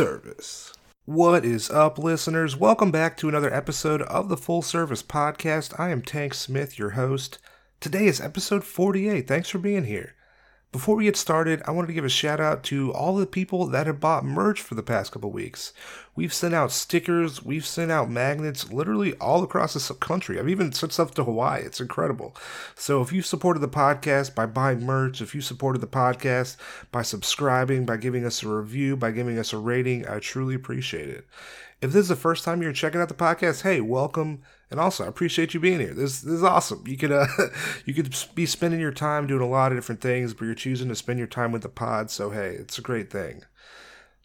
service. What is up, listeners? Welcome back to another episode of the Full Service Podcast. I am Tank Smith, your host. Today is episode 48. Thanks for being here. Before we get started, I wanted to give a shout out to all the people that have bought merch for the past couple weeks. We've sent out stickers, we've sent out magnets literally all across the country. I've even sent stuff to Hawaii. It's incredible. So if you supported the podcast by buying merch, if you supported the podcast by subscribing, by giving us a review, by giving us a rating, I truly appreciate it. If this is the first time you're checking out the podcast, hey, welcome. And also, I appreciate you being here. This, this is awesome. You could uh, you could be spending your time doing a lot of different things, but you're choosing to spend your time with the pod. So hey, it's a great thing.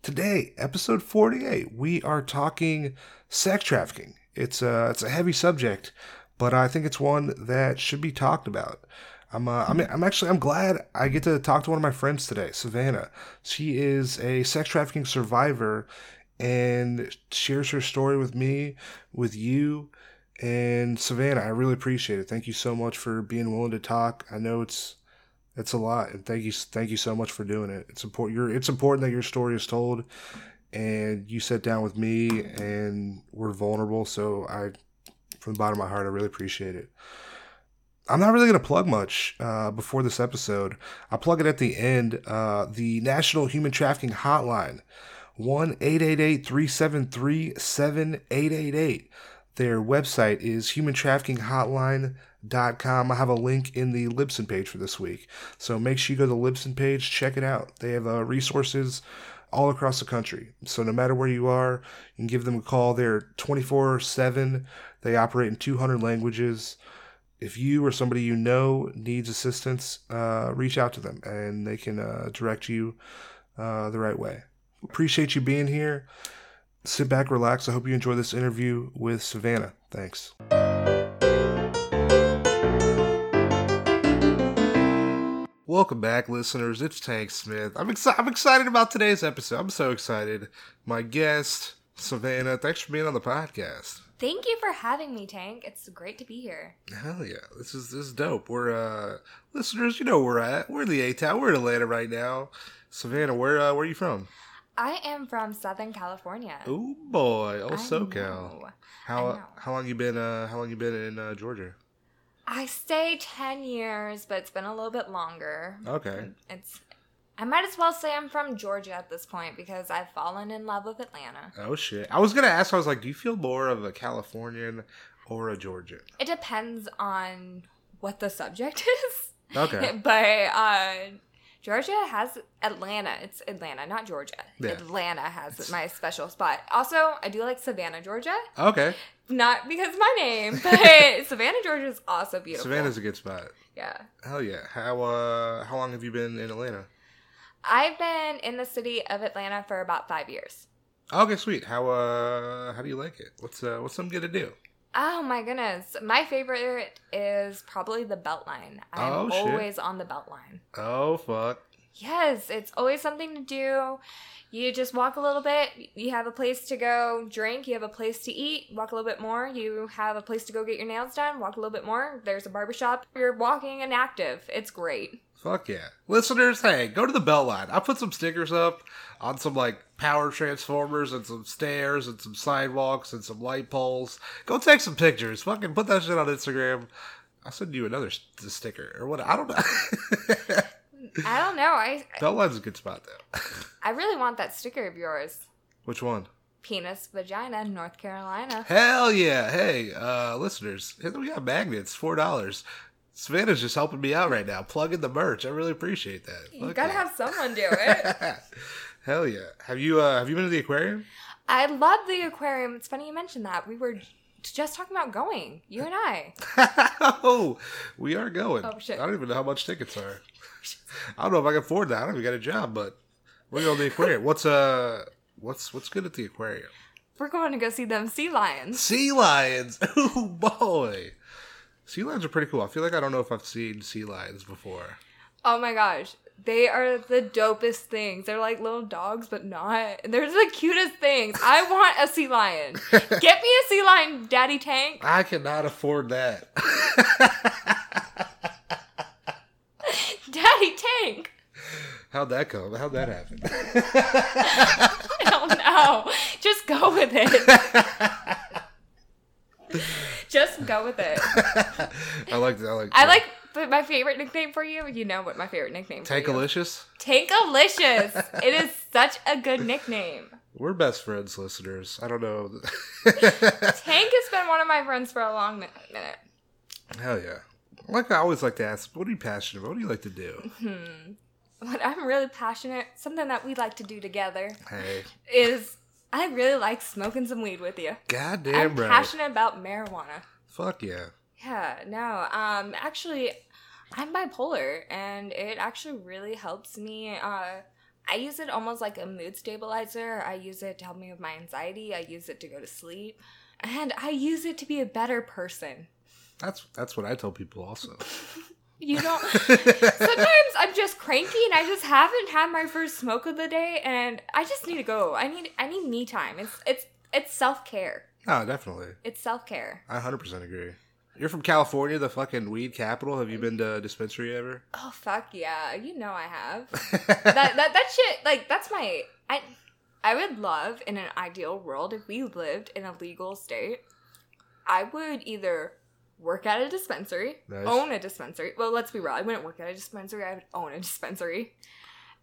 Today, episode 48, we are talking sex trafficking. It's a it's a heavy subject, but I think it's one that should be talked about. I'm, uh, I'm, I'm actually I'm glad I get to talk to one of my friends today, Savannah. She is a sex trafficking survivor and shares her story with me, with you, and Savannah. I really appreciate it. Thank you so much for being willing to talk. I know it's it's a lot, and thank you thank you so much for doing it. It's important. You're, it's important that your story is told, and you sat down with me, and we're vulnerable. So I, from the bottom of my heart, I really appreciate it. I'm not really going to plug much uh, before this episode. I'll plug it at the end. Uh, the National Human Trafficking Hotline. 1 888 373 7888. Their website is humantraffickinghotline.com. I have a link in the Libsyn page for this week. So make sure you go to the Libsyn page, check it out. They have uh, resources all across the country. So no matter where you are, you can give them a call. They're 24 7. They operate in 200 languages. If you or somebody you know needs assistance, uh, reach out to them and they can uh, direct you uh, the right way. Appreciate you being here. Sit back, relax. I hope you enjoy this interview with Savannah. Thanks. Welcome back, listeners. It's Tank Smith. I'm, exci- I'm excited about today's episode. I'm so excited. My guest, Savannah, thanks for being on the podcast. Thank you for having me, Tank. It's great to be here. Hell yeah, this is this is dope. We're uh listeners, you know where we're at. We're in the A Town. We're in Atlanta right now. Savannah, where uh, where are you from? I am from Southern California. Oh boy, oh SoCal. know. How I know. how long you been uh how long you been in uh, Georgia? I stay 10 years, but it's been a little bit longer. Okay. It's I might as well say I'm from Georgia at this point because I've fallen in love with Atlanta. Oh shit. I was gonna ask. I was like, do you feel more of a Californian or a Georgian? It depends on what the subject is. Okay. but uh Georgia has Atlanta. It's Atlanta, not Georgia. Yeah. Atlanta has my special spot. Also, I do like Savannah, Georgia. Okay. Not because of my name, but Savannah, Georgia is also beautiful. Savannah's a good spot. Yeah. Hell yeah. How uh how long have you been in Atlanta? I've been in the city of Atlanta for about five years. Okay, sweet. How uh how do you like it? What's uh what's something good to do? Oh my goodness. My favorite is probably the Beltline. I'm Oh, shit. always on the Beltline. Oh fuck. Yes, it's always something to do. You just walk a little bit, you have a place to go drink, you have a place to eat, walk a little bit more, you have a place to go get your nails done, walk a little bit more, there's a barbershop, you're walking and active. It's great. Fuck yeah. Listeners, hey, go to the Beltline. I put some stickers up on some like power transformers and some stairs and some sidewalks and some light poles. Go take some pictures. Fucking put that shit on Instagram. I'll send you another s- sticker or what. I don't know. I don't know. I Beltline's a good spot though. I really want that sticker of yours. Which one? Penis vagina, North Carolina. Hell yeah. Hey, uh, listeners, we got magnets, $4. Savannah's just helping me out right now, plugging the merch. I really appreciate that. You gotta have someone do it. Hell yeah. Have you uh have you been to the aquarium? I love the aquarium. It's funny you mentioned that. We were just talking about going, you and I. oh, we are going. Oh, shit. I don't even know how much tickets are. I don't know if I can afford that. I don't even got a job, but we're going to the aquarium. What's uh what's what's good at the aquarium? We're going to go see them sea lions. Sea lions. Oh boy. Sea lions are pretty cool. I feel like I don't know if I've seen sea lions before. Oh my gosh. They are the dopest things. They're like little dogs, but not. They're the cutest things. I want a sea lion. Get me a sea lion, Daddy Tank. I cannot afford that. Daddy Tank. How'd that come? How'd that happen? I don't know. Just go with it. Just go with it. I like that. I like. I like but my favorite nickname for you. You know what my favorite nickname. Tankalicious. Tankalicious. it is such a good nickname. We're best friends, listeners. I don't know. Tank has been one of my friends for a long minute. Hell yeah. Like I always like to ask, what are you passionate about? What do you like to do? Hmm. What I'm really passionate, something that we like to do together, Hey, is I really like smoking some weed with you. goddamn bro. I'm right. passionate about marijuana. Fuck yeah. Yeah, no. Um, actually, I'm bipolar, and it actually really helps me. Uh, I use it almost like a mood stabilizer. I use it to help me with my anxiety. I use it to go to sleep, and I use it to be a better person. That's that's what I tell people also. You know, sometimes I'm just cranky and I just haven't had my first smoke of the day, and I just need to go. I need I need me time. It's it's it's self care. No, definitely. It's self care. I 100% agree. You're from California, the fucking weed capital. Have you been to a dispensary ever? Oh fuck yeah! You know I have. that that that shit like that's my I I would love in an ideal world if we lived in a legal state. I would either work at a dispensary, Nice. own a dispensary. Well, let's be real. I wouldn't work at a dispensary. I would own a dispensary,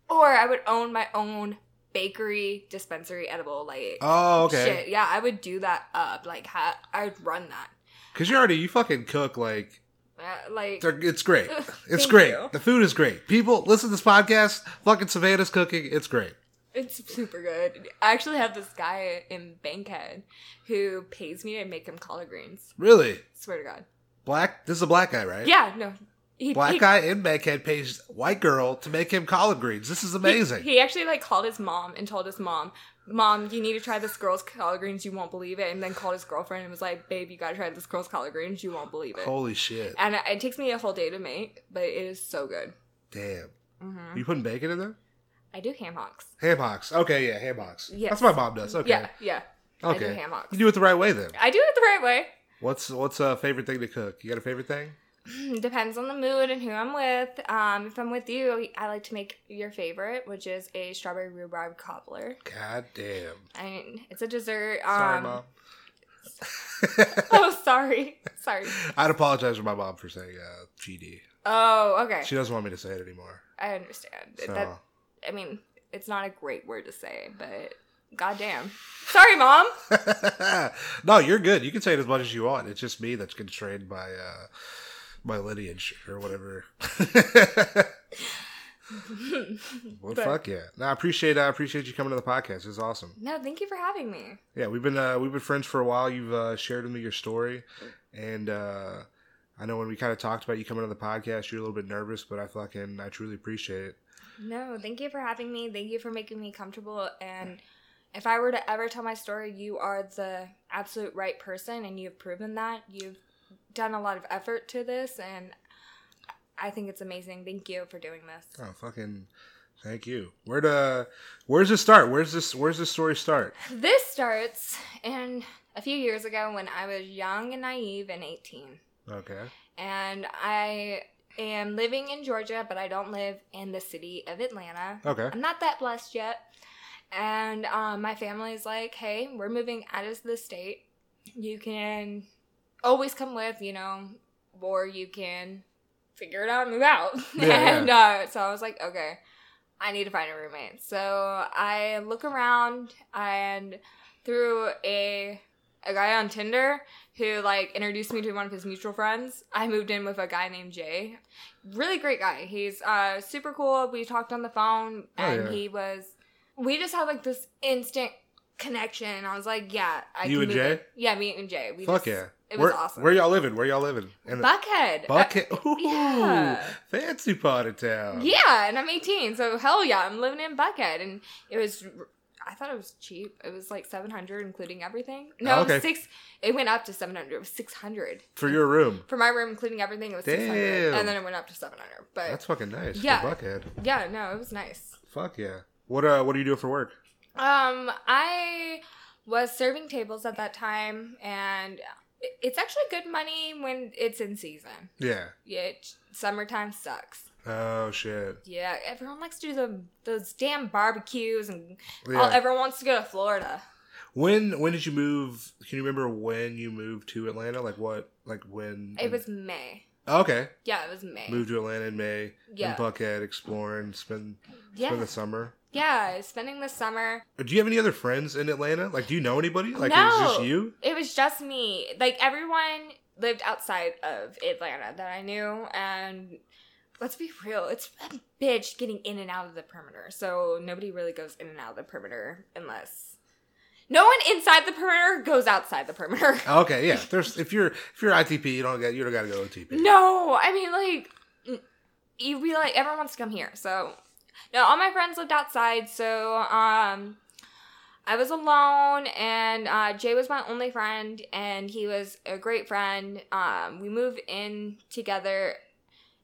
or I would own my own bakery dispensary edible like oh, okay. shit. Yeah, I would do that up. Like ha- I would run that. Because you already, you fucking cook like, Uh, like it's great. It's great. you. The food is great. People, listen to this podcast. Fucking Savannah's cooking. It's great. It's super good. I actually have this guy in Bankhead who pays me to make him collard greens. Really? Swear to God. Black, this is a black guy, right? Yeah, no. He, Black he, guy in Bankhead pays white girl to make him collard greens. This is amazing. He, he actually like called his mom and told his mom, "Mom, you need to try this girl's collard greens. You won't believe it." And then called his girlfriend and was like, "Babe, you gotta try this girl's collard greens. You won't believe it." Holy shit. And it, it takes me a whole day to make, but it is so good. Damn. hmm You putting bacon in there? I do ham hocks. Ham hocks. Okay, yeah, ham hocks. Yes. That's what my mom does. Okay. Yeah, yeah. I do Okay. ham hocks. You do it the right way then. I do it the right way. What's what's a favorite thing to cook? You got a favorite thing? Depends on the mood and who I'm with. Um, if I'm with you, I like to make your favorite, which is a strawberry rhubarb cobbler. God damn. I mean, it's a dessert. Sorry, Um, mom. oh, sorry, sorry. I'd apologize to my mom for saying uh, GD. Oh, okay. She doesn't want me to say it anymore. I understand. So That I mean, it's not a great word to say, but goddamn. Sorry, mom. no, you're good. You can say it as much as you want. It's just me that's constrained by uh, my lineage or whatever. well, But- fuck yeah! No, I appreciate I appreciate you coming to the podcast. It's awesome. No, thank you for having me. Yeah, we've been uh, we've been friends for a while. You've uh, shared with me your story, and uh, I know when we kind of talked about you coming on the podcast, you're a little bit nervous, but I fucking I truly appreciate it. No, thank you for having me. Thank you for making me comfortable. And if I were to ever tell my story, you are the absolute right person, and you've proven that. You've done a lot of effort to this, and I think it's amazing. Thank you for doing this. Oh, fucking thank you. Where to? Uh, where's this start? Where's this? Where's this story start? This starts in a few years ago when I was young and naive and 18. Okay. And I am living in Georgia, but I don't live in the city of Atlanta. Okay. I'm not that blessed yet. And um, my family's like, hey, we're moving out of the state. You can always come with, you know, or you can figure it out and move out. Yeah, and Uh, so I was like, okay, I need to find a roommate. So I look around and through a a guy on Tinder who like introduced me to one of his mutual friends. I moved in with a guy named Jay. Really great guy. He's uh super cool. We talked on the phone Oh, and yeah. he was we just had like this instant connection. and I was like, yeah, I You and Jay? in. Yeah, me and Jay. We Fuck just- yeah. It was where, awesome. Where y'all living? Where y'all living? In Buckhead. Uh, Ooh, yeah. Fancy part of town. Yeah, and I'm 18, so hell yeah, I'm living in Buckhead, and it was. I thought it was cheap. It was like 700, including everything. No, Oh, it okay. six. It went up to 700. It was 600 For your room. for my room, including everything. It was 600, and then it went up to 700. But That's fucking nice. Yeah. Buckhead. yeah, no, it was nice. Fuck yeah. What uh what do you do for work? Um, I was serving tables at that time, and it's actually good money when it's in season. Yeah. Yeah, it, summertime sucks. Oh shit. Yeah, everyone likes to do the those damn barbecues, and Yeah. all, everyone wants to go to Florida. when when did you move? Can you remember when you moved to Atlanta? Like what? Like when? It was May. Oh, okay. Yeah, it was May. Moved to Atlanta in May. Yeah. In Buckhead, exploring, spend yeah, spend the summer. yeah. Spending the summer. Do you have any other friends in Atlanta? Like, do you know anybody? Like, No. it just you? It was just me. Like everyone lived outside of Atlanta that I knew, and let's be real, it's a bitch getting in and out of the perimeter. So nobody really goes in and out of the perimeter unless no one inside the perimeter goes outside the perimeter. Okay, yeah. There's if you're if you're ITP, you don't get you don't got to go OTP. No, I mean like you be like everyone wants to come here. So no, all my friends lived outside. So um, I was alone, and uh, Jay was my only friend, and he was a great friend. Um, we moved in together,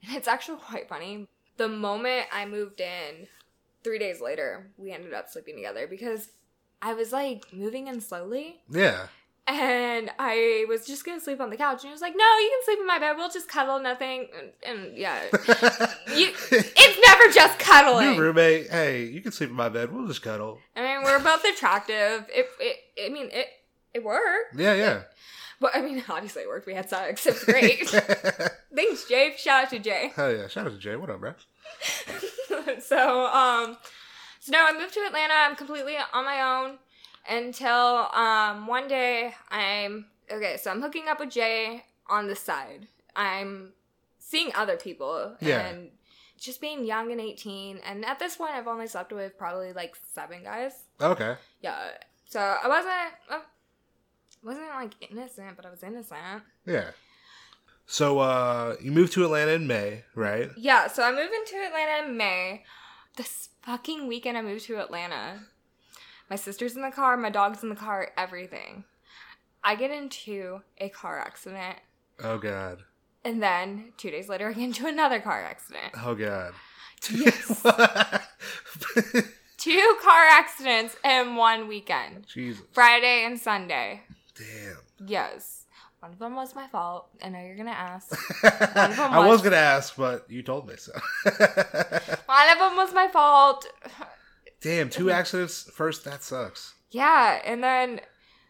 and it's actually quite funny. The moment I moved in, three days later, we ended up sleeping together because I was like moving in slowly. Yeah. And I was just gonna sleep on the couch, and he was like, "No, you can sleep in my bed. We'll just cuddle, nothing." And, and yeah, you, it's never just cuddling. New roommate. Hey, you can sleep in my bed. We'll just cuddle. I mean, we're both attractive. It, it, I mean, it, it worked. Yeah, yeah. But I mean, obviously, it worked. We had sex. It's great. Thanks, Jay. Shout out to Jay. Hell yeah! Shout out to Jay. What up, bro? so, um, so now I moved to Atlanta. I'm completely on my own until um one day I'm okay. So I'm hooking up with Jay on the side. I'm seeing other people Yeah. and just being young and 18. And at this point, I've only slept with probably like seven guys. Okay. Yeah. So I wasn't. Wasn't like innocent, but I was innocent. Yeah. So uh you moved to Atlanta in May, right? Yeah, so I moved into Atlanta in May. This fucking weekend I moved to Atlanta. My sister's in the car, my dog's in the car, everything. I get into a car accident, Oh god. and then two days later I get into another car accident. Oh god. Yes. Two car accidents in one weekend. Jesus. Friday and Sunday. Damn. Yes. One of them was my fault. I know you're gonna ask. I was- was gonna ask, but you told me so. One of them was my fault. Damn, two accidents first. That sucks. Yeah, and then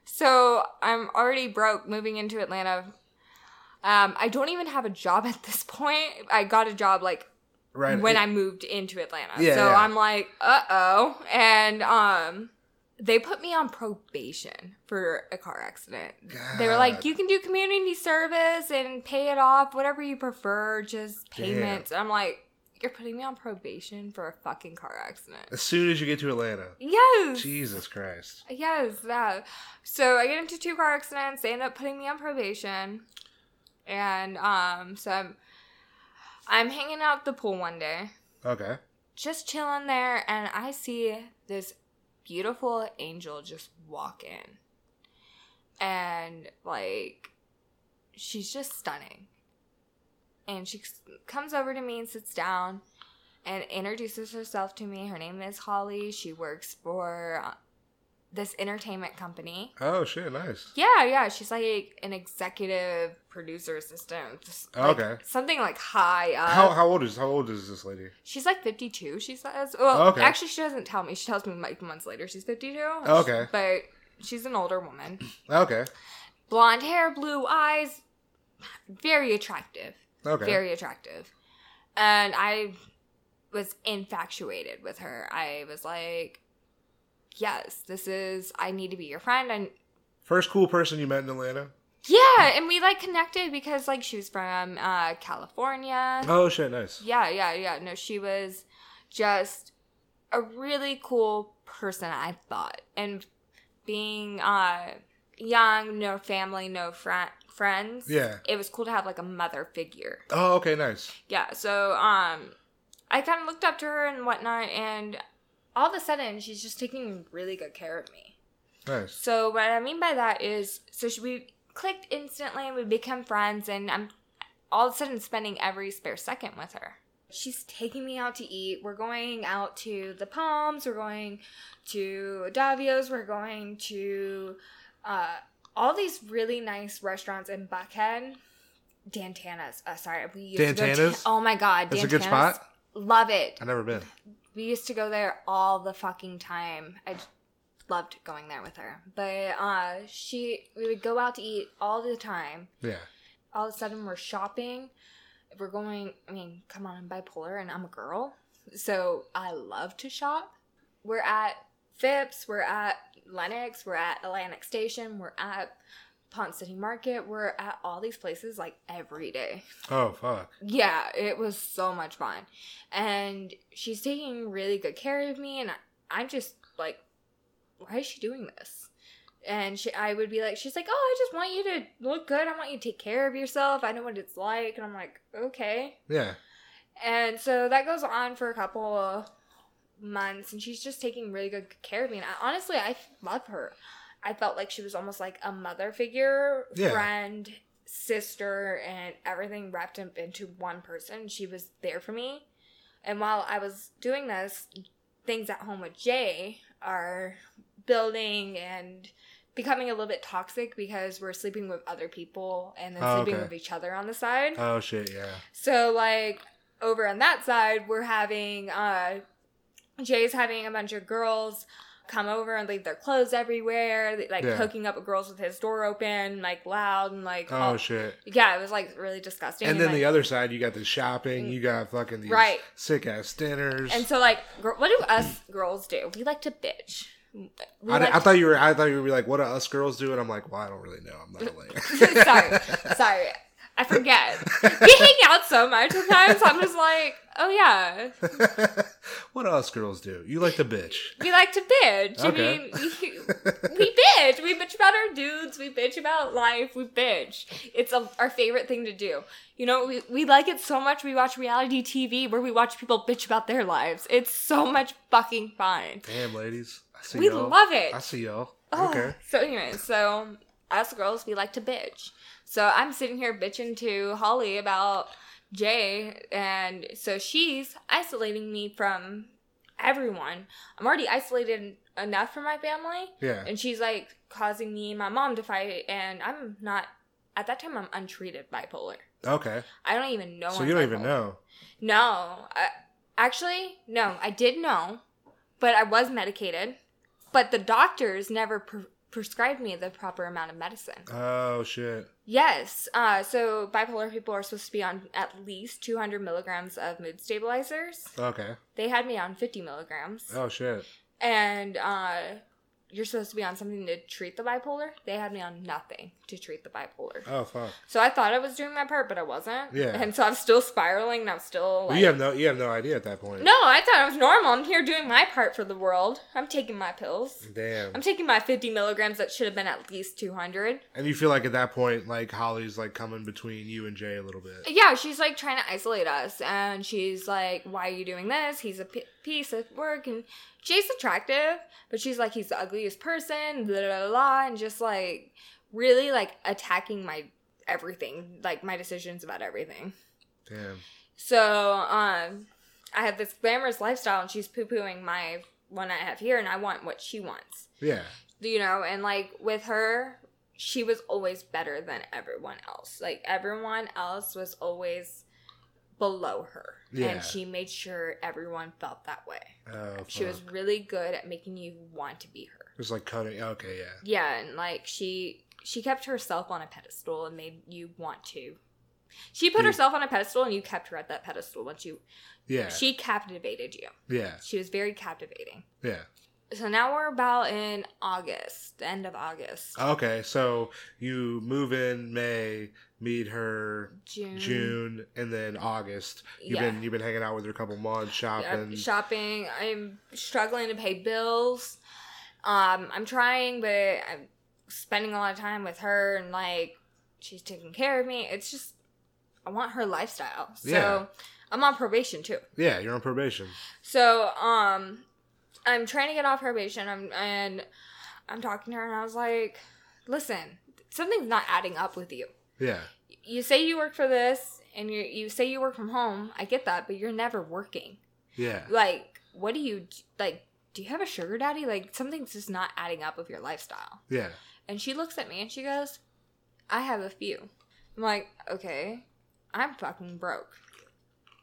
so I'm already broke moving into Atlanta. Um, I don't even have a job at this point. I got a job like Right. when I moved into Atlanta. Yeah, so yeah. I'm like, uh oh. And um they put me on probation for a car accident. They were like, you can do community service and pay it off, whatever you prefer, just payments. I'm like, you're putting me on probation for a fucking car accident. As soon as you get to Atlanta. Yes. Jesus Christ. Yes, that. So I get into two car accidents. They end up putting me on probation, and um, so I'm I'm hanging out at the pool one day, Okay. just chilling there, and I see this beautiful angel just walk in, and like she's just stunning, and she comes over to me and sits down. And introduces herself to me. Her name is Holly. She works for this entertainment company. Oh shit, nice. Yeah, yeah. She's like an executive producer assistant. just, like, Okay. Something like high up. How how old is how old is this lady? she's like 52, she says. Well, Oh, Okay. actually, she doesn't tell me. She tells me like months later she's 52. Okay. But she's an older woman. Okay. Blonde hair, blue eyes. Very attractive. Okay. Very attractive. And I was infatuated with her. I was like, yes, this is, I need to be your friend. And First cool person you met in Atlanta? Yeah, and we like connected because like she was from uh California. Oh shit, nice. Yeah, yeah, yeah. No, she was just a really cool person, I thought. And being uh young, no family, no fri friends. Yeah. It was cool to have like a mother figure. Oh, okay, nice. Yeah, so um I kind of looked up to her and whatnot and all of a sudden she's just taking really good care of me. Nice. So what I mean by that is, so she- we clicked instantly and we become friends, and I'm all of a sudden spending every spare second with her. She's taking me out to eat. We're going out to the Palms. We're going to Davio's. We're going to uh, all these really nice restaurants in Buckhead Dantanna's. Uh, sorry, we used to go Dantanna's? oh my god, That's a good spot? Love it. I've never been. We used to go there all the fucking time. I loved going there with her. But uh, she, we would go out to eat all the time. Yeah. All of a sudden, we're shopping. We're going. I mean, come on, I'm bipolar and I'm a girl, so I love to shop. We're at Phipps. We're at Lenox. We're at Atlantic Station. We're at Ponce City Market. We're at all these places like every day. Oh fuck. Yeah, it was so much fun. And she's taking really good care of me and I, I'm just like why is she doing this? And she I would be like she's like, "Oh, I just want you to look good. I want you to take care of yourself. I know what it's like." And I'm like, "Okay." Yeah. And so that goes on for a couple of months, and she's just taking really good care of me. And I, honestly, I love her. I felt like she was almost like a mother figure, Yeah. friend, sister, and everything wrapped up into one person. She was there for me. And while I was doing this, things at home with Jay are building and becoming a little bit toxic because we're sleeping with other people and then Oh, sleeping okay. with each other on the side. Oh shit. Yeah. So like over on that side, we're having uh Jay's having a bunch of girls come over and leave their clothes everywhere, like Yeah. hooking up with girls with his door open, like loud and like Oh all- shit. yeah, it was like really disgusting. And then like, the other side, you got the shopping. You got fucking these Right. sick ass dinners. and so like gr- what do us girls do? We like to bitch. I, like I thought you were. I thought you would be like, "What do us girls do?" And I'm like, "Well, I don't really know. I'm not a lady." sorry, sorry. I forget. we hang out so much sometimes. I'm just like, oh yeah, what do us girls do? You like to bitch. we like to bitch. I mean, we, we bitch. We bitch about our dudes. We bitch about life. We bitch. It's a, our favorite thing to do. You know, we, we like it so much. We watch reality TV where we watch people bitch about their lives. It's so much fucking fun. Damn, ladies. I see We y'all. love it. I see y'all. Oh, ah, Okay. So anyway, so us girls, we like to bitch. So I'm sitting here bitching to Holly about Jay, and so she's isolating me from everyone. I'm already isolated enough from my family, Yeah. and she's like causing me and my mom to fight, and I'm not. At that time, I'm untreated bipolar. Okay. I don't even know. So I'm you don't even know. No, I, actually, no. I did know, but I was medicated. But the doctors never prescribed me the proper amount of medicine. Oh shit. Yes. Uh, so bipolar people are supposed to be on at least 200 milligrams of mood stabilizers. Okay. They had me on 50 milligrams, Oh shit. and uh, you're supposed to be on something to treat the bipolar. They had me on nothing to treat the bipolar. Oh fuck. So I thought I was doing my part, but I wasn't. Yeah. And so I'm still spiraling, and I'm still like. You have no. You have no idea at that point. No, I thought I was normal. I'm here doing my part for the world. I'm taking my pills. Damn. I'm taking my 50 milligrams that should have been at least 200. And you feel like at that point, like Holly's like coming between you and Jay a little bit. Yeah, she's like trying to isolate us. And she's like, why are you doing this? He's a p- piece of work. And Jay's attractive, but she's like, he's the ugliest person, blah, blah, blah, blah. And just like really like attacking my everything, like my decisions about everything. Damn. So, um, I have this glamorous lifestyle, and she's poo pooing my one I have here, and I want what she wants. Yeah. You know, and like with her, she was always better than everyone else. Like everyone else was always below her, Yeah. and she made sure everyone felt that way. Oh. Fuck. She was really good at making you want to be her. It was like cutting. Okay. Yeah. Yeah, and like she she kept herself on a pedestal and made you want to. She put Yeah. herself on a pedestal and you kept her at that pedestal once you Yeah. she captivated you. yeah. She was very captivating. Yeah. So now we're about in August, the end of August. Okay. So you move in May, meet her June. June, and then August. You've Yeah. been you've been hanging out with her a couple months, shopping. shopping. I'm struggling to pay bills. Um, I'm trying, but I'm spending a lot of time with her and like she's taking care of me. It's just I want her lifestyle. So Yeah. I'm on probation too. yeah, you're on probation. So, um, I'm trying to get off probation. I'm and I'm talking to her, and I was like, "Listen, something's not adding up with you. Yeah. You say you work for this, and you you say you work from home. I get that, but you're never working. Yeah. Like, what do you like? Do you have a sugar daddy? Like, something's just not adding up with your lifestyle." Yeah. And she looks at me and she goes, "I have a few." I'm like, okay, I'm fucking broke.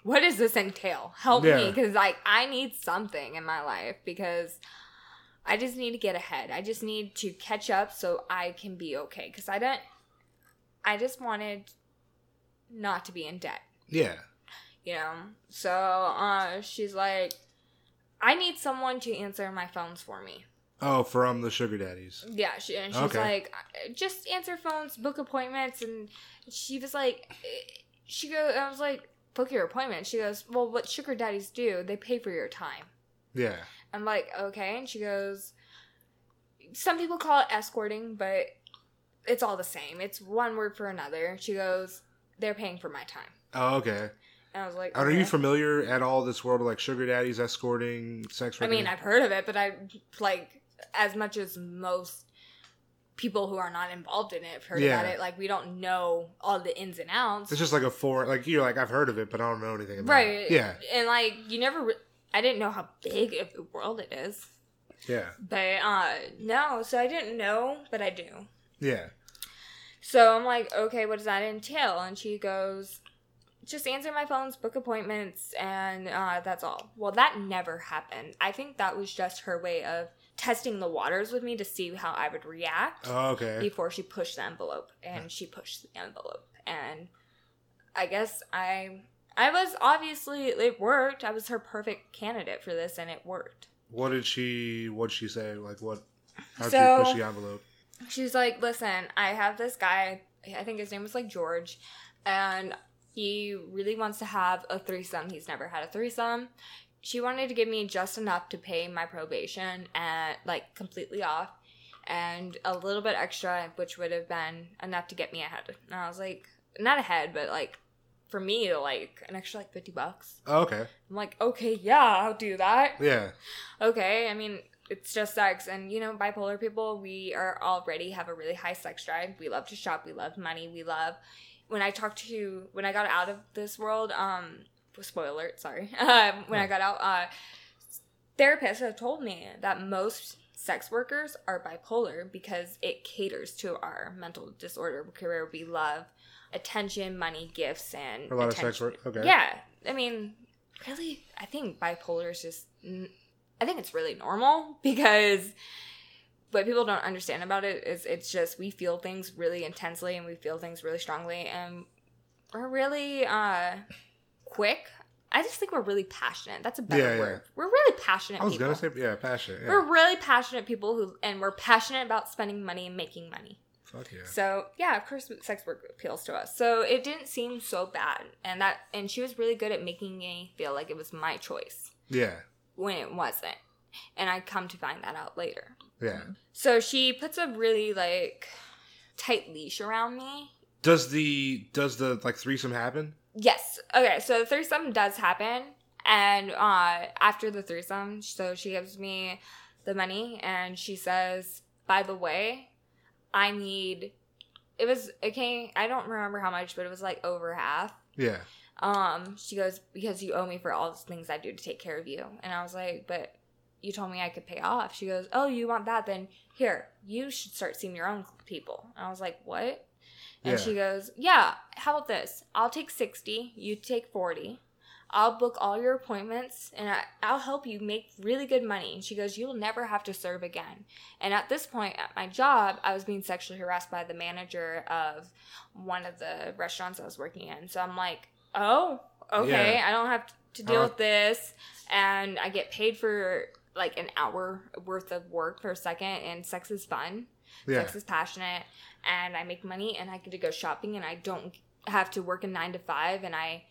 What does this entail? Help Yeah. me, because like I need something in my life because I just need to get ahead. I just need to catch up so I can be okay. Because I don't. I just wanted not to be in debt Yeah. you know so uh she's like i need someone to answer my phones for me Oh, from the sugar daddies. yeah she, and she's Okay. like just answer phones book appointments and she was like eh, she goes i was like book your appointment she goes well what sugar daddies do they pay for your time Yeah. i'm like okay and she goes some people call it escorting but it's all the same it's one word for another she goes they're paying for my time Oh, okay. and i was like Are you familiar at all this world of like sugar daddies escorting sex? I mean. I've heard of it, but I like as much as most people who are not involved in it have heard Yeah. about it. Like we don't know all the ins and outs, it's just like a foreign. Like you're like I've heard of it, but I don't know anything about right? it. Right. Yeah. and like you never. Re- I didn't know how big of the world it is, Yeah. but uh no, so I didn't know, but I do. Yeah. So I'm like, okay, what does that entail? And she goes, just answer my phones, book appointments, and uh, that's all. Well, that never happened. I think that was just her way of testing the waters with me to see how I would react Oh, okay. before she pushed the envelope. And she pushed the envelope. And I guess I. I was obviously it worked. I was her perfect candidate for this, and it worked. What did she? What did she say? Like what? How'd So- you push the envelope? She's like, listen, I have this guy, I think his name was like George, and he really wants to have a threesome. He's never had a threesome. She wanted to give me just enough to pay my probation and like completely off, and a little bit extra, which would have been enough to get me ahead. And I was like, not ahead, but like for me, like an extra like 50 bucks. Oh, okay. I'm like, okay, yeah, I'll do that Yeah. okay i mean it's just sex and you know bipolar people we are already have a really high sex drive we love to shop we love money we love when i talked to when i got out of this world um spoiler alert sorry um, when i got out uh therapists have told me that most sex workers are bipolar because it caters to our mental disorder where we love attention money gifts and A lot of sex work. Okay. Yeah, I mean, really, I think bipolar is just. n- I think it's really normal because what people don't understand about it is it's just we feel things really intensely and we feel things really strongly and we're really uh quick. I just think we're really passionate. That's a better Yeah, yeah. word. We're really passionate. I was people. gonna say yeah, passionate. Yeah. We're really passionate people who, and we're passionate about spending money and making money. Fuck yeah. So yeah, of course, sex work appeals to us. So it didn't seem so bad, and that, and she was really good at making me feel like it was my choice Yeah. When it wasn't, and I come to find that out later. Yeah. So she puts a really like tight leash around me. Does the does the like threesome happen? Yes. Okay. So the threesome does happen, and uh, after the threesome, so she gives me the money, and she says, "By the way, I need." It was okay. I don't remember how much, but it was like over half. Yeah. Um, she goes because you owe me for all the things I do to take care of you, and I was like, but you told me I could pay off. She goes, oh, you want that? Then here, you should start seeing your own people. And I was like, what? And Yeah. she goes, yeah. How about this? I'll take sixty. You take forty. I'll book all your appointments and I, I'll help you make really good money. And she goes, You'll never have to serve again. And at this point at my job, I was being sexually harassed by the manager of one of the restaurants I was working in. So I'm like, Oh, okay. I don't have to deal Uh-huh. with this. And I get paid for like an hour worth of work per second. And sex is fun. Yeah. Sex is passionate. And I make money and I get to go shopping and I don't have to work a nine to five. And I.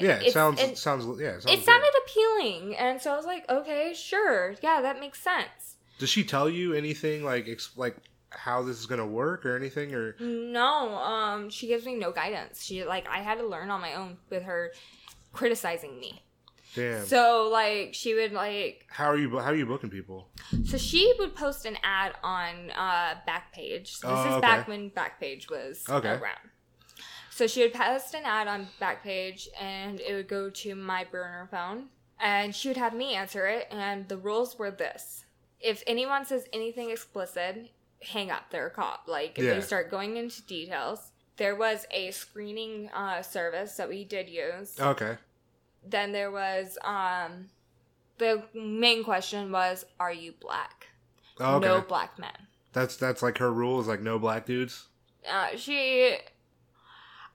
Yeah. It sounds and- sounds yeah. It, sounds it sounded appealing and so i was like okay sure yeah that makes sense Does she tell you anything like ex- like how this is gonna work or anything or? no um she gives me no guidance she like i had to learn on my own with her criticizing me Damn. so like she would like how are you? How are you booking people? so she would post an ad on uh backpage so this Oh, is okay. back when backpage was Okay. around so she would post an ad on backpage and it would go to my burner phone and she would have me answer it and the rules were this if anyone says anything explicit hang up they're cop like if Yeah. they start going into details there was a screening uh, service that we did use. Okay. Then there was um, the main question was, "Are you black?" Okay. No black men. That's that's like her rule is like no black dudes. Uh, she,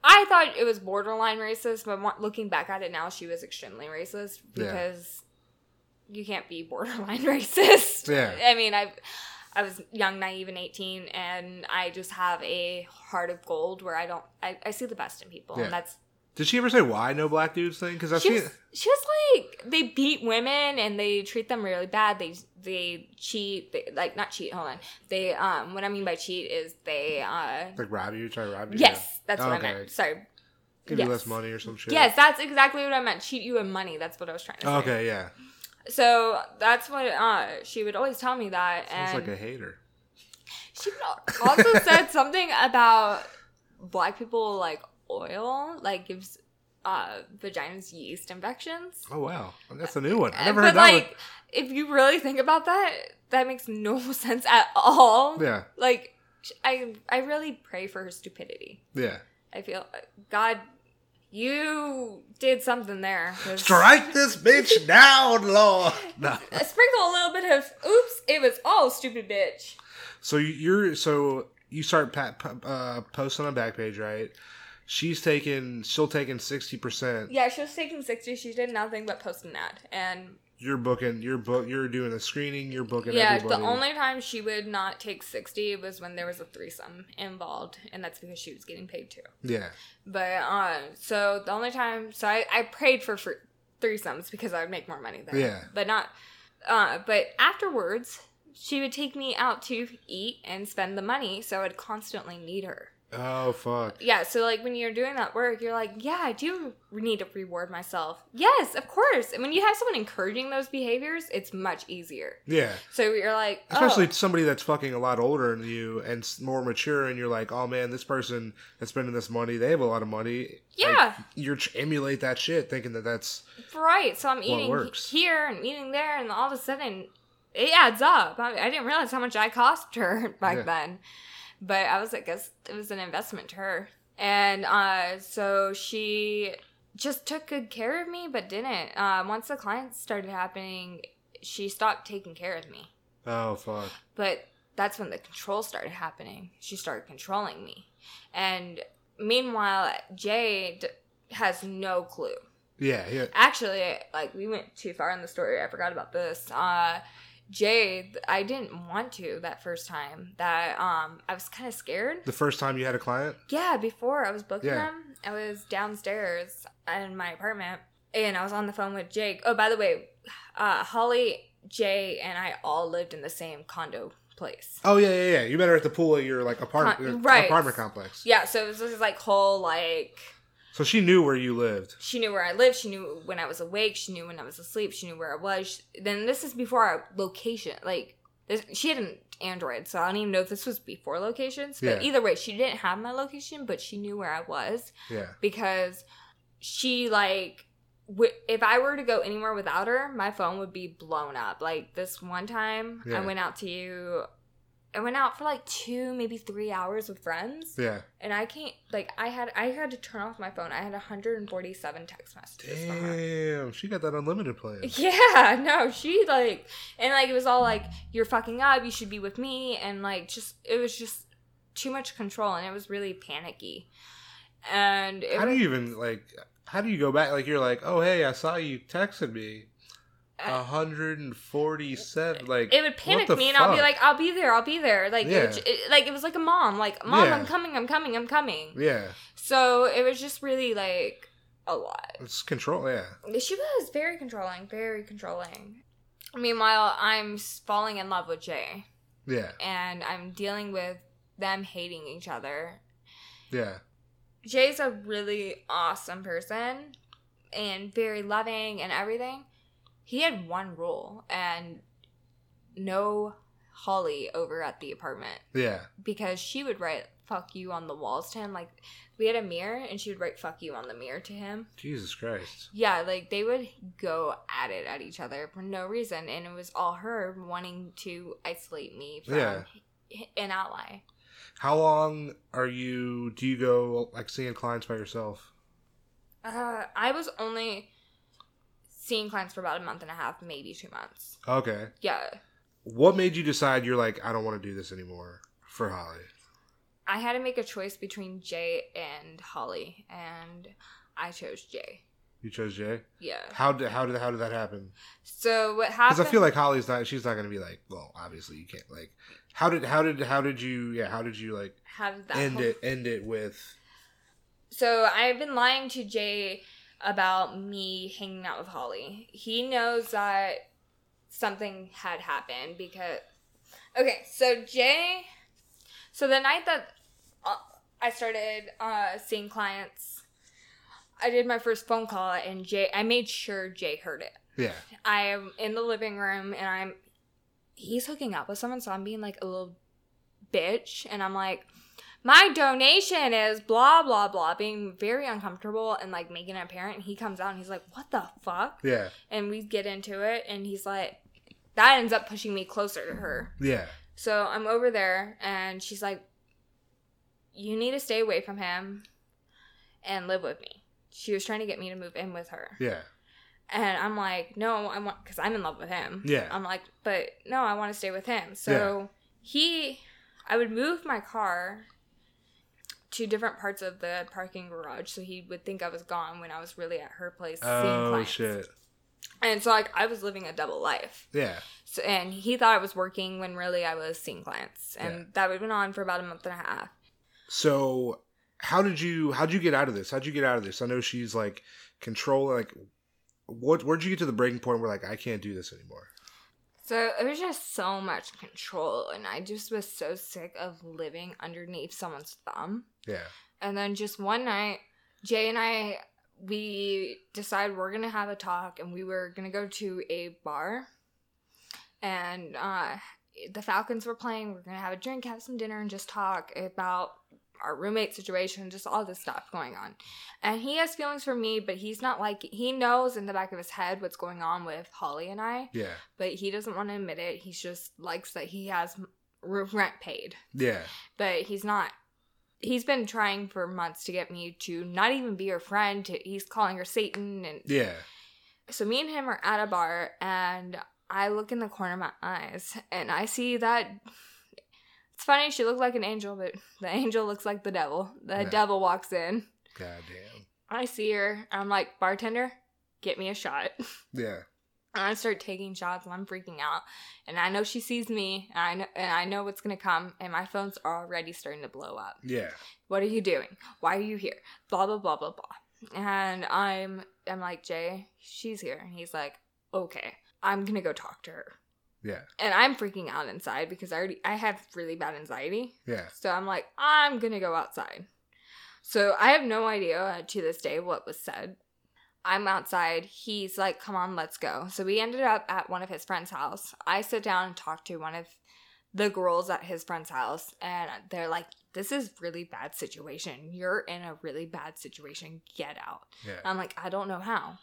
I thought it was borderline racist, but looking back at it now, she was extremely racist Yeah. because you can't be borderline racist. Yeah. I mean, I, I was young, naive, and eighteen, and I just have a heart of gold where I don't, I, I see the best in people, Yeah. and that's. Did she ever say why no black dudes thing? Because I She see was, she was like they beat women and they treat them really bad. They they cheat, they, like not cheat. Hold on, they um. What I mean by cheat is they uh. Like rob you, try to rob you. Yes, that's what Okay. I meant. Sorry, Give yes. you less money or some shit. Yes, that's exactly what I meant. Cheat you in money. That's what I was trying to say. Okay, yeah. So that's what uh, she would always tell me that, Sounds and like a hater. she also said something about black people like oil, like gives uh, vaginas yeast infections. Oh wow, that's a new one. I Uh, never but heard that like, if you really think about that, that makes no sense at all. Yeah, Like, I I really pray for her stupidity. yeah. I feel God, you did something there. Strike this bitch down, Lord. No. sprinkle a little bit of oops it was all stupid bitch So you're so you start pa- pa- uh, posting on a Backpage, right? She's taking, still taking sixty percent. yeah she was taking 60 she did nothing but post an ad and You're booking, you're book, you're doing a screening. You're booking. yeah everybody. the only time she would not take 60 was when there was a threesome involved and that's because she was getting paid too Yeah, but uh so the only time so i, I prayed for, for threesomes because i would make more money there Yeah. but not uh but afterwards she would take me out to eat and spend the money so i would constantly need her Oh fuck. yeah so like when you're doing that work you're like yeah i do need to reward myself yes of course and when you have someone encouraging those behaviors it's much easier Yeah. so you're like oh, Especially somebody that's fucking a lot older than you and more mature, and you're like, oh man, this person that's spending this money, they have a lot of money. Yeah. Like, you're emulate that shit, thinking that that's right so i'm eating here and eating there and all of a sudden it adds up i, I didn't realize how much i cost her back Yeah. then but i was like guess it was an investment to her and uh so she just took good care of me but didn't uh, once the clients started happening she stopped taking care of me oh fuck. But that's when the control started happening. She started controlling me. And meanwhile, Jade has no clue. Yeah, yeah. Actually, like, we went too far in the story. I forgot about this. Uh, Jay, I didn't want to that first time. That um, I was kind of scared. The first time you had a client. Yeah, before I was booking Yeah. them, I was downstairs in my apartment and I was on the phone with Jake. Oh, by the way, uh, Holly, Jay, and I all lived in the same condo place. Oh yeah, yeah, yeah. You met her at the pool at your like apartment Con- right. apartment complex. Yeah, so it was this like whole like So she knew where you lived. she knew where I lived, she knew when I was awake, she knew when I was asleep, she knew where I was. She- then this is before our location, like this, she had an Android, so I don't even know if this was before locations. But Yeah. either way, she didn't have my location, but she knew where I was. Yeah. because she like w- if I were to go anywhere without her, my phone would be blown up. Like this one time, Yeah. I went out to, I went out for like two, maybe three hours with friends, Yeah. and I can't like I had I had to turn off my phone. I had 147 text messages. Damn, she got that unlimited plan. Yeah, no, she like, and like it was all like you're fucking up. You should be with me, and like just it was just too much control, and it was really panicky. And it How do you even like? How do you go back? Like you're like, oh hey, I saw you texted me. Uh, hundred and forty-seven. Like it would panic me and I'll be like, I'll be there, I'll be there. Like, Yeah. it, it- like it was like a mom, like, mom, Yeah. I'm coming, I'm coming, I'm coming. yeah, So it was just really like a lot. it's control. Yeah, She was very controlling, very controlling. Meanwhile, I'm falling in love with Jay, yeah, and I'm dealing with them hating each other. yeah. Jay's a really awesome person and very loving and everything. He had one rule and no Holly over at the apartment Yeah. because she would write fuck you on the walls to him. Like we had a mirror and she would write fuck you on the mirror to him. Jesus Christ. Yeah, like they would go at it at each other for no reason and it was all her wanting to isolate me from Yeah. an ally. How long are you? Do you go like seeing clients by yourself? Uh, I was only seeing clients for about a month and a half, maybe two months. Okay. Yeah. What made you decide you're like I don't want to do this anymore for Holly? I had to make a choice between Jay and Holly, and I chose Jay. You chose Jay. Yeah. How did how did how did that happen? So what happened? Because? I feel like Holly's not. She's not gonna be like. Well, obviously you can't. Like, how did how did how did you yeah how did you like how did that end whole- it end it with So I've been lying to Jay about me hanging out with Holly. He knows that something had happened because okay, so Jay so the night that uh, I started uh, seeing clients, I did my first phone call and Jay I made sure Jay heard it. yeah I am in the living room and I'm he's hooking up with someone, so I'm being like a little bitch and I'm like, my donation is blah blah blah, being very uncomfortable and like making it apparent. And he comes out and he's like, What the fuck? yeah And we get into it and he's like that ends up pushing me closer to her. yeah So I'm over there and she's like, You need to stay away from him and live with me. She was trying to get me to move in with her. yeah And I'm like, no, I want because I'm in love with him. Yeah. I'm like, but no, I want to stay with him. So he, I would move my car to different parts of the parking garage, so he would think I was gone when I was really at her place oh shit And so like I was living a double life. yeah So, and he thought I was working when really I was seeing clients, and Yeah. that went on for about a month and a half. So how did you how did you get out of this? How'd you get out of this? I know she's like controlling like what where'd you get to the breaking point where like I can't do this anymore? So it was just so much control, and I just was so sick of living underneath someone's thumb. Yeah. And then just one night, Jay and I, we decided we're gonna have a talk, and we were gonna go to a bar. And uh, the Falcons were playing. We are gonna have a drink, have some dinner, and just talk about our roommate situation, just all this stuff going on. And he has feelings for me, but he's not like he knows in the back of his head what's going on with Holly and I, Yeah. but he doesn't want to admit it. He just likes that he has rent paid Yeah. but he's not he's been trying for months to get me to not even be her friend he's calling her satan and Yeah. so me and him are at a bar and i look in the corner of my eyes and i see that it's funny she looked like an angel but the angel looks like the devil the Yeah. devil walks in God damn. i see her i'm like bartender get me a shot Yeah. and I start taking shots and I'm freaking out. And I know she sees me and I know and I know what's gonna come and my phone's already starting to blow up. Yeah. What are you doing? Why are you here? Blah blah blah blah blah. And I'm I'm like, Jay, she's here. And he's like, Okay, I'm gonna go talk to her. Yeah. And I'm freaking out inside because I already I have really bad anxiety. Yeah. So I'm like, I'm gonna go outside. So I have no idea uh, to this day what was said. I'm outside. He's like, come on, let's go. So we ended up at one of his friend's house. I sit down and talk to one of the girls at his friend's house, and they're like, this is really bad situation. You're in a really bad situation. Get out. Yeah. I'm like, I don't know how.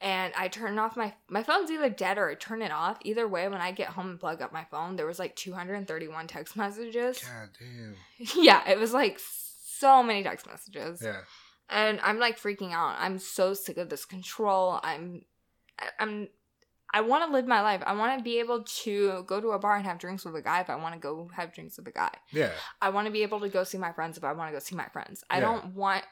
And I turn off my my phone's either dead or I turn it off. Either way, when I get home and plug up my phone, there was like 231 text messages. God damn. yeah, it was like so many text messages. Yeah. And I'm like freaking out. I'm so sick of this control. I'm I'm I want to live my life. I want to be able to go to a bar and have drinks with a guy if I want to go have drinks with a guy. Yeah. I want to be able to go see my friends if I want to go see my friends. I Yeah. don't want.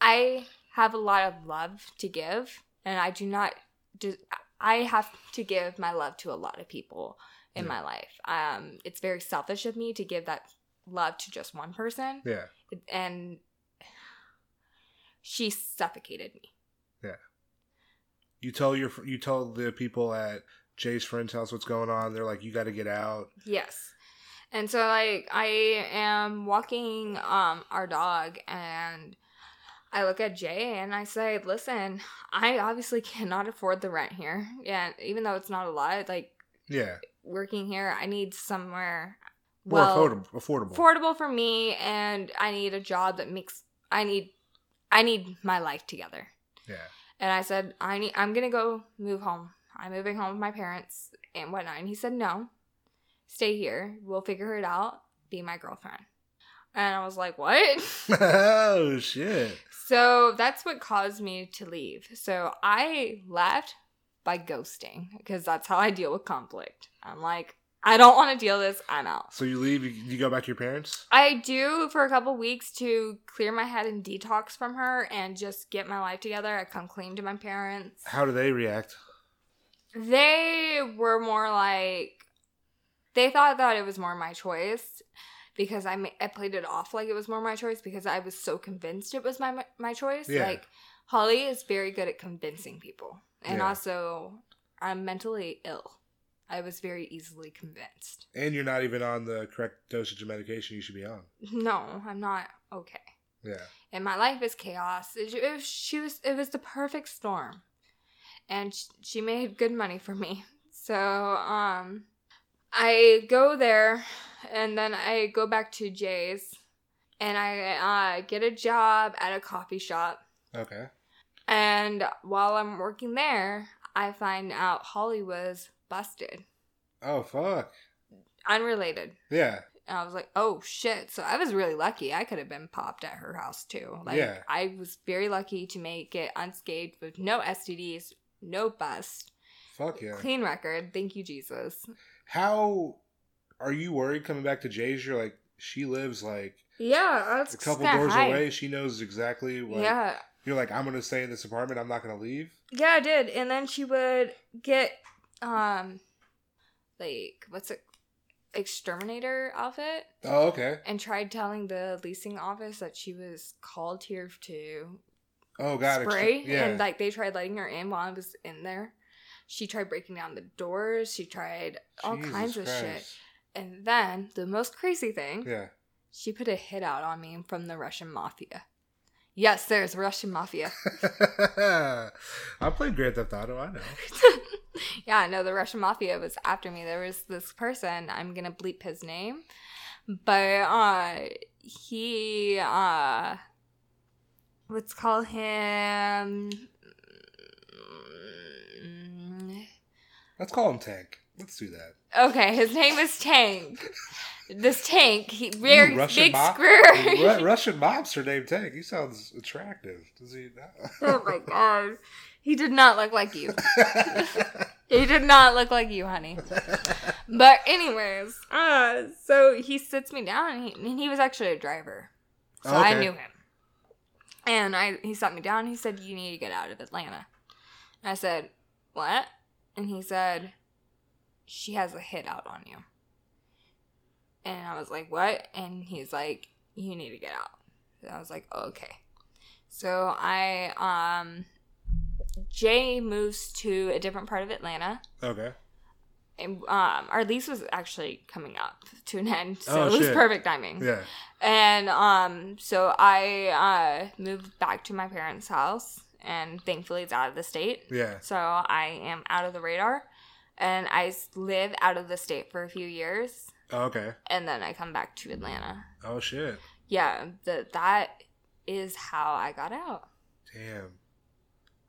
I have a lot of love to give, and I do not. Do, I have to give my love to a lot of people in Yeah. my life. Um, it's very selfish of me to give that love to just one person, Yeah. and she suffocated me. Yeah. You tell your you tell the people at Jay's friend's house what's going on. They're like, you got to get out. Yes. And so like I am walking um our dog and I look at Jay and I say, "Listen, I obviously cannot afford the rent here. Yeah, even though it's not a lot, like Yeah. working here, I need somewhere More well affordable. Affordable. affordable for me and I need a job that makes I need I need my life together." yeah. And I said, I need, I'm gonna go move home. I'm moving home with my parents and whatnot. And he said, No, stay here. We'll figure it out. Be my girlfriend. And I was like, what? oh shit. So that's what caused me to leave. So I left by ghosting because that's how I deal with conflict. I'm like, I don't want to deal with this. I'm out. So you leave, you, you go back to your parents? I do for a couple weeks to clear my head and detox from her and just get my life together. I come clean to my parents. How do they react? They were more like they thought that it was more my choice because I ma- I played it off like it was more my choice because I was so convinced it was my my choice. Yeah. Like Holly is very good at convincing people, and Yeah. also I'm mentally ill. I was very easily convinced. And you're not even on the correct dosage of medication you should be on. No, I'm not okay. Yeah. and my life is chaos. It, it was, she was it was the perfect storm, and sh- she made good money for me. So um, I go there, and then I go back to Jay's, and I uh, get a job at a coffee shop. Okay. And while I'm working there, I find out Holly was busted, Oh fuck. unrelated. Yeah. And I was like, oh shit. So I was really lucky. I could have been popped at her house too. Like, Yeah. I was very lucky to make it unscathed with no STDs, no bust, Fuck yeah. clean record. Thank you, Jesus. How are you worried coming back to Jay's? You're like, she lives like Yeah, was a couple doors hide. away. She knows exactly what. yeah. You're like, I'm gonna stay in this apartment. I'm not gonna leave. Yeah, I did. And then she would get, um, like, what's it? Exterminator outfit Oh, okay. and tried telling the leasing office that she was called here to Oh, God. spray extra- yeah. and like they tried letting her in while I was in there. She tried breaking down the doors. She tried all Jesus kinds of shit. And then the most crazy thing, Yeah. she put a hit out on me from the Russian mafia. Yes, there's Russian mafia. I played Grand Theft Auto. I know. yeah, no, the Russian mafia was after me. There was this person, I'm gonna bleep his name, but uh he uh let's call him Let's call him Tank. Let's do that. Okay, his name is Tank. This Tank, he very Russian big mob- screw. Ru- Russian mobster named Tank. He sounds attractive. Does he? oh my god. He did not look like you. He did not look like you, honey. But anyways, uh, so he sits me down, and he, and he was actually a driver, so I knew him. And I, he sat me down. He said, "You need to get out of Atlanta." And I said, "What?" And he said, "She has a hit out on you." And I was like, "What?" And he's like, "You need to get out." And I was like, "Okay." So I, um, Jay moves to a different part of Atlanta okay. and um, our lease was actually coming up to an end, so Oh, it was shit. perfect timing. Yeah. And um, so I uh, moved back to my parents' house, and thankfully it's out of the state. Yeah. So I am out of the radar, and I live out of the state for a few years, Oh, okay. and then I come back to Atlanta. Oh shit. Yeah, the, that is how I got out. Damn.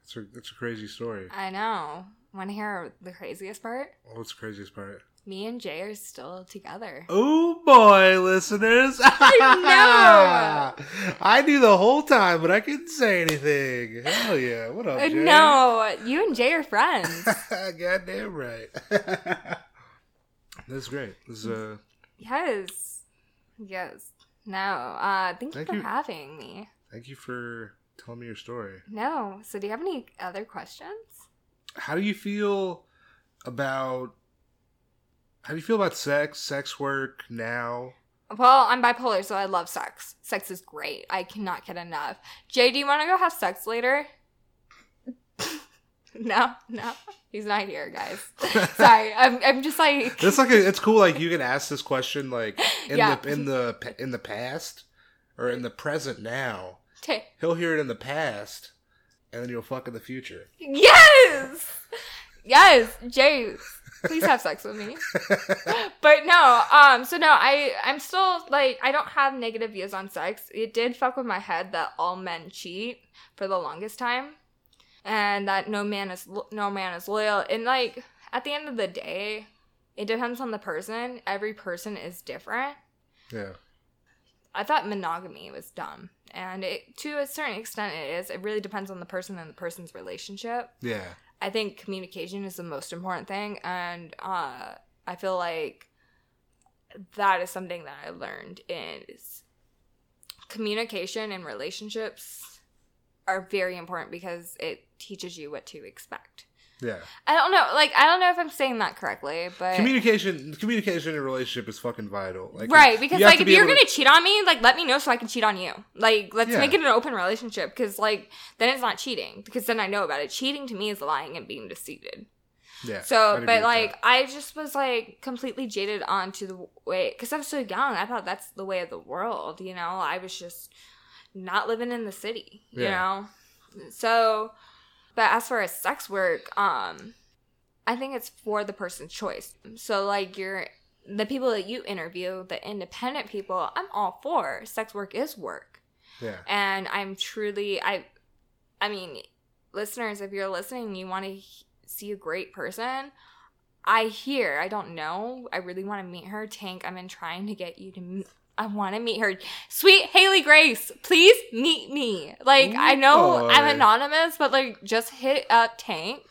That's a that's a crazy story. I know. Want to hear the craziest part? What's the craziest part? Me and Jay are still together. Oh boy, listeners! I know. I knew the whole time, but I couldn't say anything. Hell yeah! What up, Jay? No, you and Jay are friends. Goddamn right. That's great. This uh, yes. Yes. No. Uh thank you for you. having me. thank you for telling me your story. No. So do you have any other questions? How do you feel about how do you feel about sex, sex work now? Well, I'm bipolar, so I love sex. Sex is great. I cannot get enough. Jay, do you want to go have sex later? no, no, he's not here, guys. Sorry, I'm, I'm just like, It's like a, it's cool. Like you can ask this question like in Yeah. the in the in the past or in the present now. T- He'll hear it in the past, and then you'll fuck in the future. yes, yes, Jay, please have sex with me. but no, um, so no, I I'm still like I don't have negative views on sex. It did fuck with my head that all men cheat for the longest time, and that no man is no man is loyal. And like at the end of the day, it depends on the person. Every person is different. Yeah. I thought monogamy was dumb, and it to a certain extent it is. It really depends on the person and the person's relationship. Yeah. I think communication is the most important thing, and uh, I feel like that is something that I learned is communication and relationships are very important because it teaches you what to expect. Yeah. I don't know, like I don't know if I'm saying that correctly, but Communication, communication in a relationship is fucking vital. Like, right because like if be you're gonna to- cheat on me, like let me know so I can cheat on you. Like let's Yeah. make it an open relationship because like then it's not cheating because then I know about it. Cheating to me is lying and being deceived. yeah. I'd So, but like, that. I just was like completely jaded onto the way because I was so young. I thought that's the way of the world. You know, I was just not living in the city. You Yeah. know, so. But as far as sex work, um, I think it's for the person's choice. So, like, you're the people that you interview, the independent people. I'm all for sex work is work yeah. and i'm truly i i mean listeners if you're listening you want to see a great person i hear i don't know i really want to meet her tank i've been trying to get you to meet I want to meet her. Sweet Haley Grace, please meet me. Like, I know Boy. I'm anonymous, but like, just hit up Tank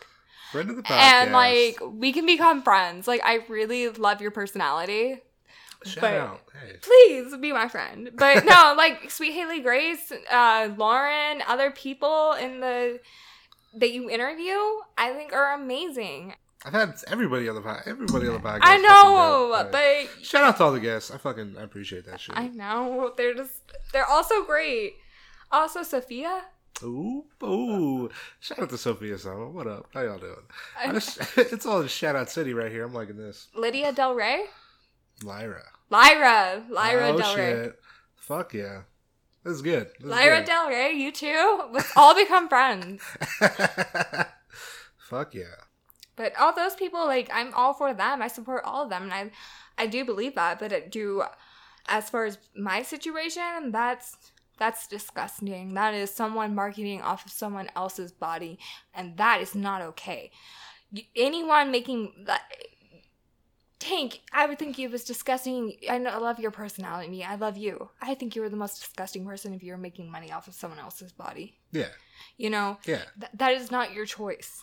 Friend of the podcast. and like, we can become friends. Like, I really love your personality shout but- out. Hey. please be my friend. But no, like sweet Haley Grace, uh, Lauren, other people in the that you interview, I think are amazing. I've had everybody on the pod, everybody on the podcast. I know, but shout out to all the guests. I fucking I appreciate that shit. I know they're just they're also great. Also, Sophia. Ooh, ooh! Shout out to Sophia Sama. What up? How y'all doing? Just, it's all just shout out city right here. I'm liking this. Lydia Del Rey. Lyra. Lyra. Lyra oh, Del Rey. shit. Fuck yeah. This is good. This is Lyra good. Del Rey, you too. Let's all become friends. Fuck yeah. But all those people, like, I'm all for them. I support all of them, and I, I do believe that. But it do, as far as my situation, that's that's disgusting. That is someone marketing off of someone else's body, and that is not okay. Anyone making that. Tank, I would think you was disgusting. I know, I love your personality. Me, I love you. I think you were the most disgusting person if you were making money off of someone else's body. Yeah. You know, Yeah. th- that is not your choice.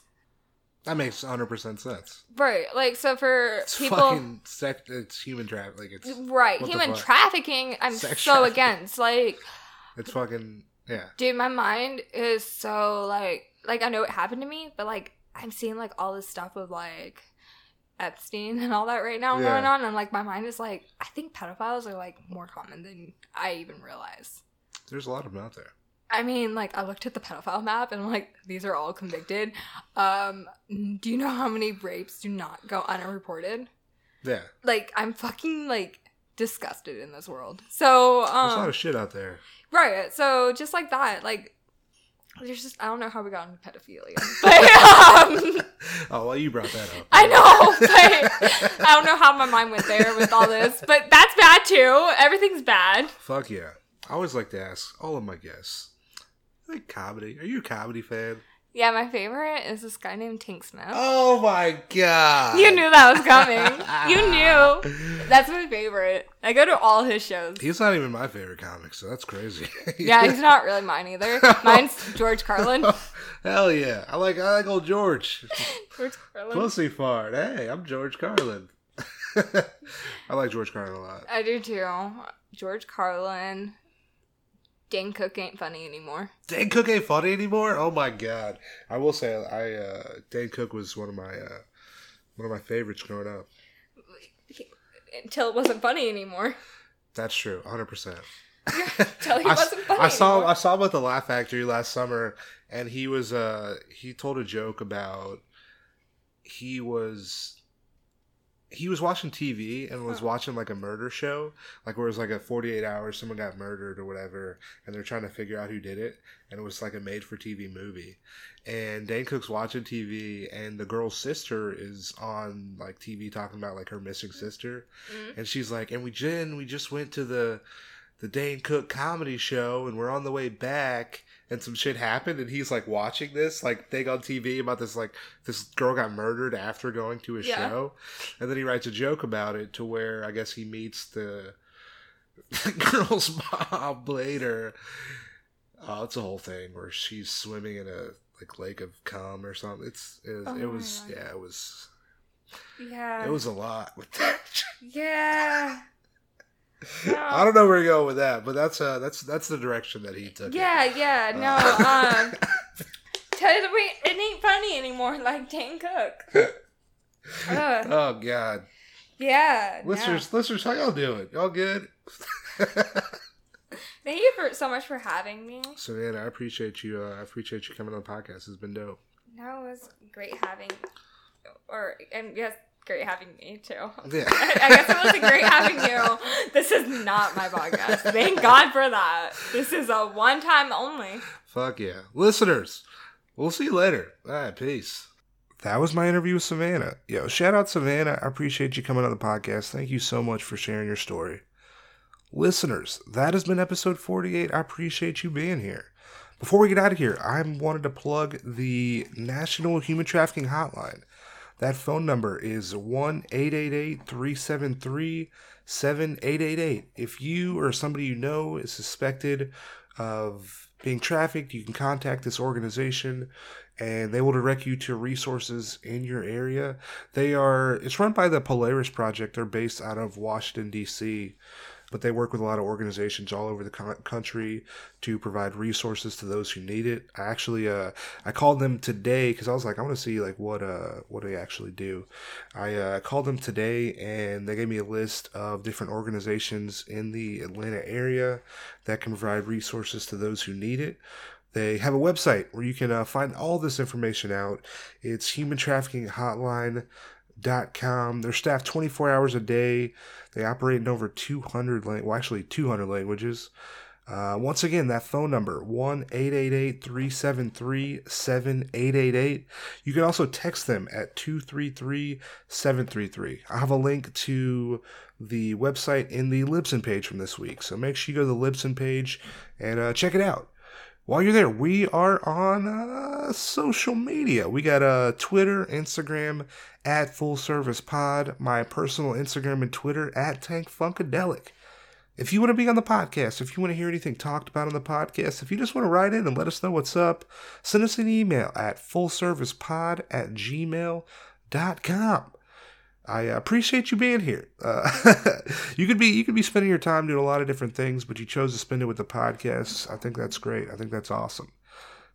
That makes 100% sense. Right. Like, so for It's people. fucking sex. It's human trafficking. Like, it's, Right, human trafficking. I'm Sex so trafficking. against. Like, it's fucking, yeah. dude, my mind is so like, like I know it happened to me, but like I'm seeing like all this stuff with like Epstein and all that right now Yeah. going on, and like my mind is like, I think pedophiles are like more common than I even realize. There's a lot of them out there. I mean, like I looked at the pedophile map and I'm like, these are all convicted. Um, do you know how many rapes do not go unreported? Yeah. Like I'm fucking like disgusted in this world. So There's a lot um of shit out there. right, so just like that, like there's just I don't know how we got into pedophilia. But um oh, well, you brought that up. I know, but I don't know how my mind went there with all this. But that's bad too. Everything's bad. Fuck yeah. I always like to ask all of my guests, like comedy. Are you a comedy fan? Yeah, my favorite is this guy named Tink Smith. Oh my god. You knew that was coming. You knew. That's my favorite. I go to all his shows. He's not even my favorite comic, so that's crazy. Yeah, he's not really mine either. Mine's George Carlin. Hell yeah. I like I like old George. George Carlin. Pussy fart. Hey, I'm George Carlin. I like George Carlin a lot. I do too. George Carlin. Dane Cook ain't funny anymore. Dan Cook ain't funny anymore. Oh my god! I will say, I uh, Dan Cook was one of my uh, one of my favorites growing up. Until it wasn't funny anymore. That's true, 100. percent Until he I, wasn't funny I saw anymore. I saw him at the Laugh Factory last summer, and he was uh he told a joke about he was he was watching TV and was Huh. watching like a murder show, like where it was like a 48 hours, someone got murdered or whatever, and they're trying to figure out who did it, and it was like a made for TV movie. And Dane Cook's watching TV, and the girl's sister is on like TV talking about like her missing sister, Mm. and she's like, and we Jen, we just went to the the Dane Cook comedy show, and we're on the way back, and some shit happened, and he's like watching this like thing on TV about this like this girl got murdered after going to a Yeah. show, and then he writes a joke about it to where I guess he meets the the girl's mom later. Oh, it's a whole thing where she's swimming in a like lake of cum or something. It's it, Oh it was God. yeah, it was Yeah. it was a lot with that. Yeah. No. I don't know where to go with that, but that's uh that's that's the direction that he took. it. Yeah, yeah, no, Uh, um, totally, it ain't funny anymore, like Dane Cook. Ugh. oh God, Yeah, no. listeners, listeners, how y'all doing? Y'all good? Thank you for so much for having me. Savannah, I appreciate you. Uh, I appreciate you coming on the podcast. It's been dope. No, it was great having, or and yes, great having me too. Yeah. I, I guess it wasn't great having you. This is not my podcast. Thank God for that. This is a one time only. Fuck yeah. Listeners, we'll see you later. All right, peace. That was my interview with Savannah. Yo, shout out Savannah. I appreciate you coming on the podcast. Thank you so much for sharing your story. Listeners, that has been episode 48. I appreciate you being here. Before we get out of here, I wanted to plug the National Human Trafficking Hotline. That phone number is 1 888 373 7888. If you or somebody you know is suspected of being trafficked, you can contact this organization and they will direct you to resources in your area. They are, it's run by the Polaris Project. They're based out of Washington, D.C., but they work with a lot of organizations all over the co- country to provide resources to those who need it. I actually, uh, I called them today because I was like, I want to see like what, uh, what they actually do. I uh, called them today and they gave me a list of different organizations in the Atlanta area that can provide resources to those who need it. They have a website where you can uh, find all this information out. It's human trafficking hotline dot com. They're staffed 24 hours a day. They operate in over 200, lang- well, actually 200 languages. Uh, once again, that phone number, 1 888 373 7888. You can also text them at 233 733. I have a link to the website in the Libsyn page from this week. So make sure you go to the Libsyn page and uh, check it out. While you're there, we are on uh, social media. We got uh, Twitter, Instagram at Full Service Pod, my personal Instagram and Twitter at Tank Funkadelic. If you want to be on the podcast, if you want to hear anything talked about on the podcast, if you just want to write in and let us know what's up, send us an email at fullservicepod at gmail.com. I appreciate you being here. Uh, you could be you could be spending your time doing a lot of different things, but you chose to spend it with the podcast. I think that's great. I think that's awesome.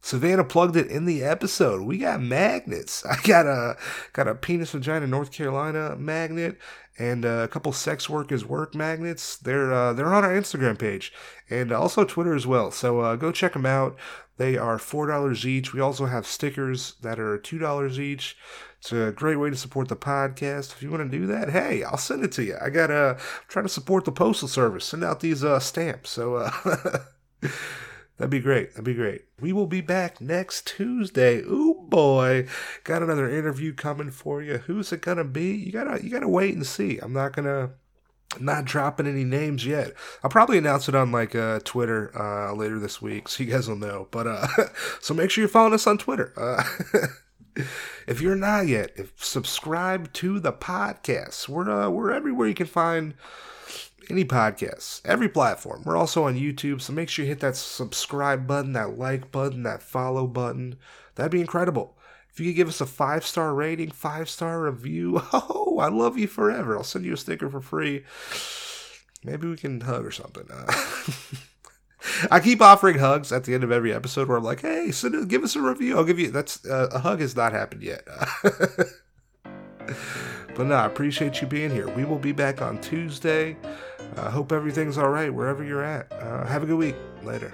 Savannah plugged it in the episode. We got magnets. I got a got a penis vagina North Carolina magnet and a couple sex workers work magnets. They're uh, they're on our Instagram page and also Twitter as well. So uh, go check them out. They are four dollars each. We also have stickers that are two dollars each. It's a great way to support the podcast. If you want to do that, hey, I'll send it to you. I got to try to support the postal service. Send out these uh, stamps. So uh, that'd be great. That'd be great. We will be back next Tuesday. Ooh boy, got another interview coming for you. Who's it gonna be? You gotta you gotta wait and see. I'm not gonna not dropping any names yet. I'll probably announce it on like uh, Twitter uh, later this week, so you guys will know. But uh, so make sure you're following us on Twitter. Uh, if you're not yet, if subscribe to the podcast. We're uh, we're everywhere you can find any podcasts, every platform. We're also on YouTube, so make sure you hit that subscribe button, that like button, that follow button. That'd be incredible. If you could give us a five star rating, five star review, oh, I love you forever. I'll send you a sticker for free. Maybe we can hug or something. Uh, I keep offering hugs at the end of every episode where I'm like, hey, send give us a review. I'll give you that's uh, a hug has not happened yet. but no, I appreciate you being here. We will be back on Tuesday. I uh, hope everything's all right wherever you're at. Uh, have a good week. Later.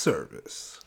Service.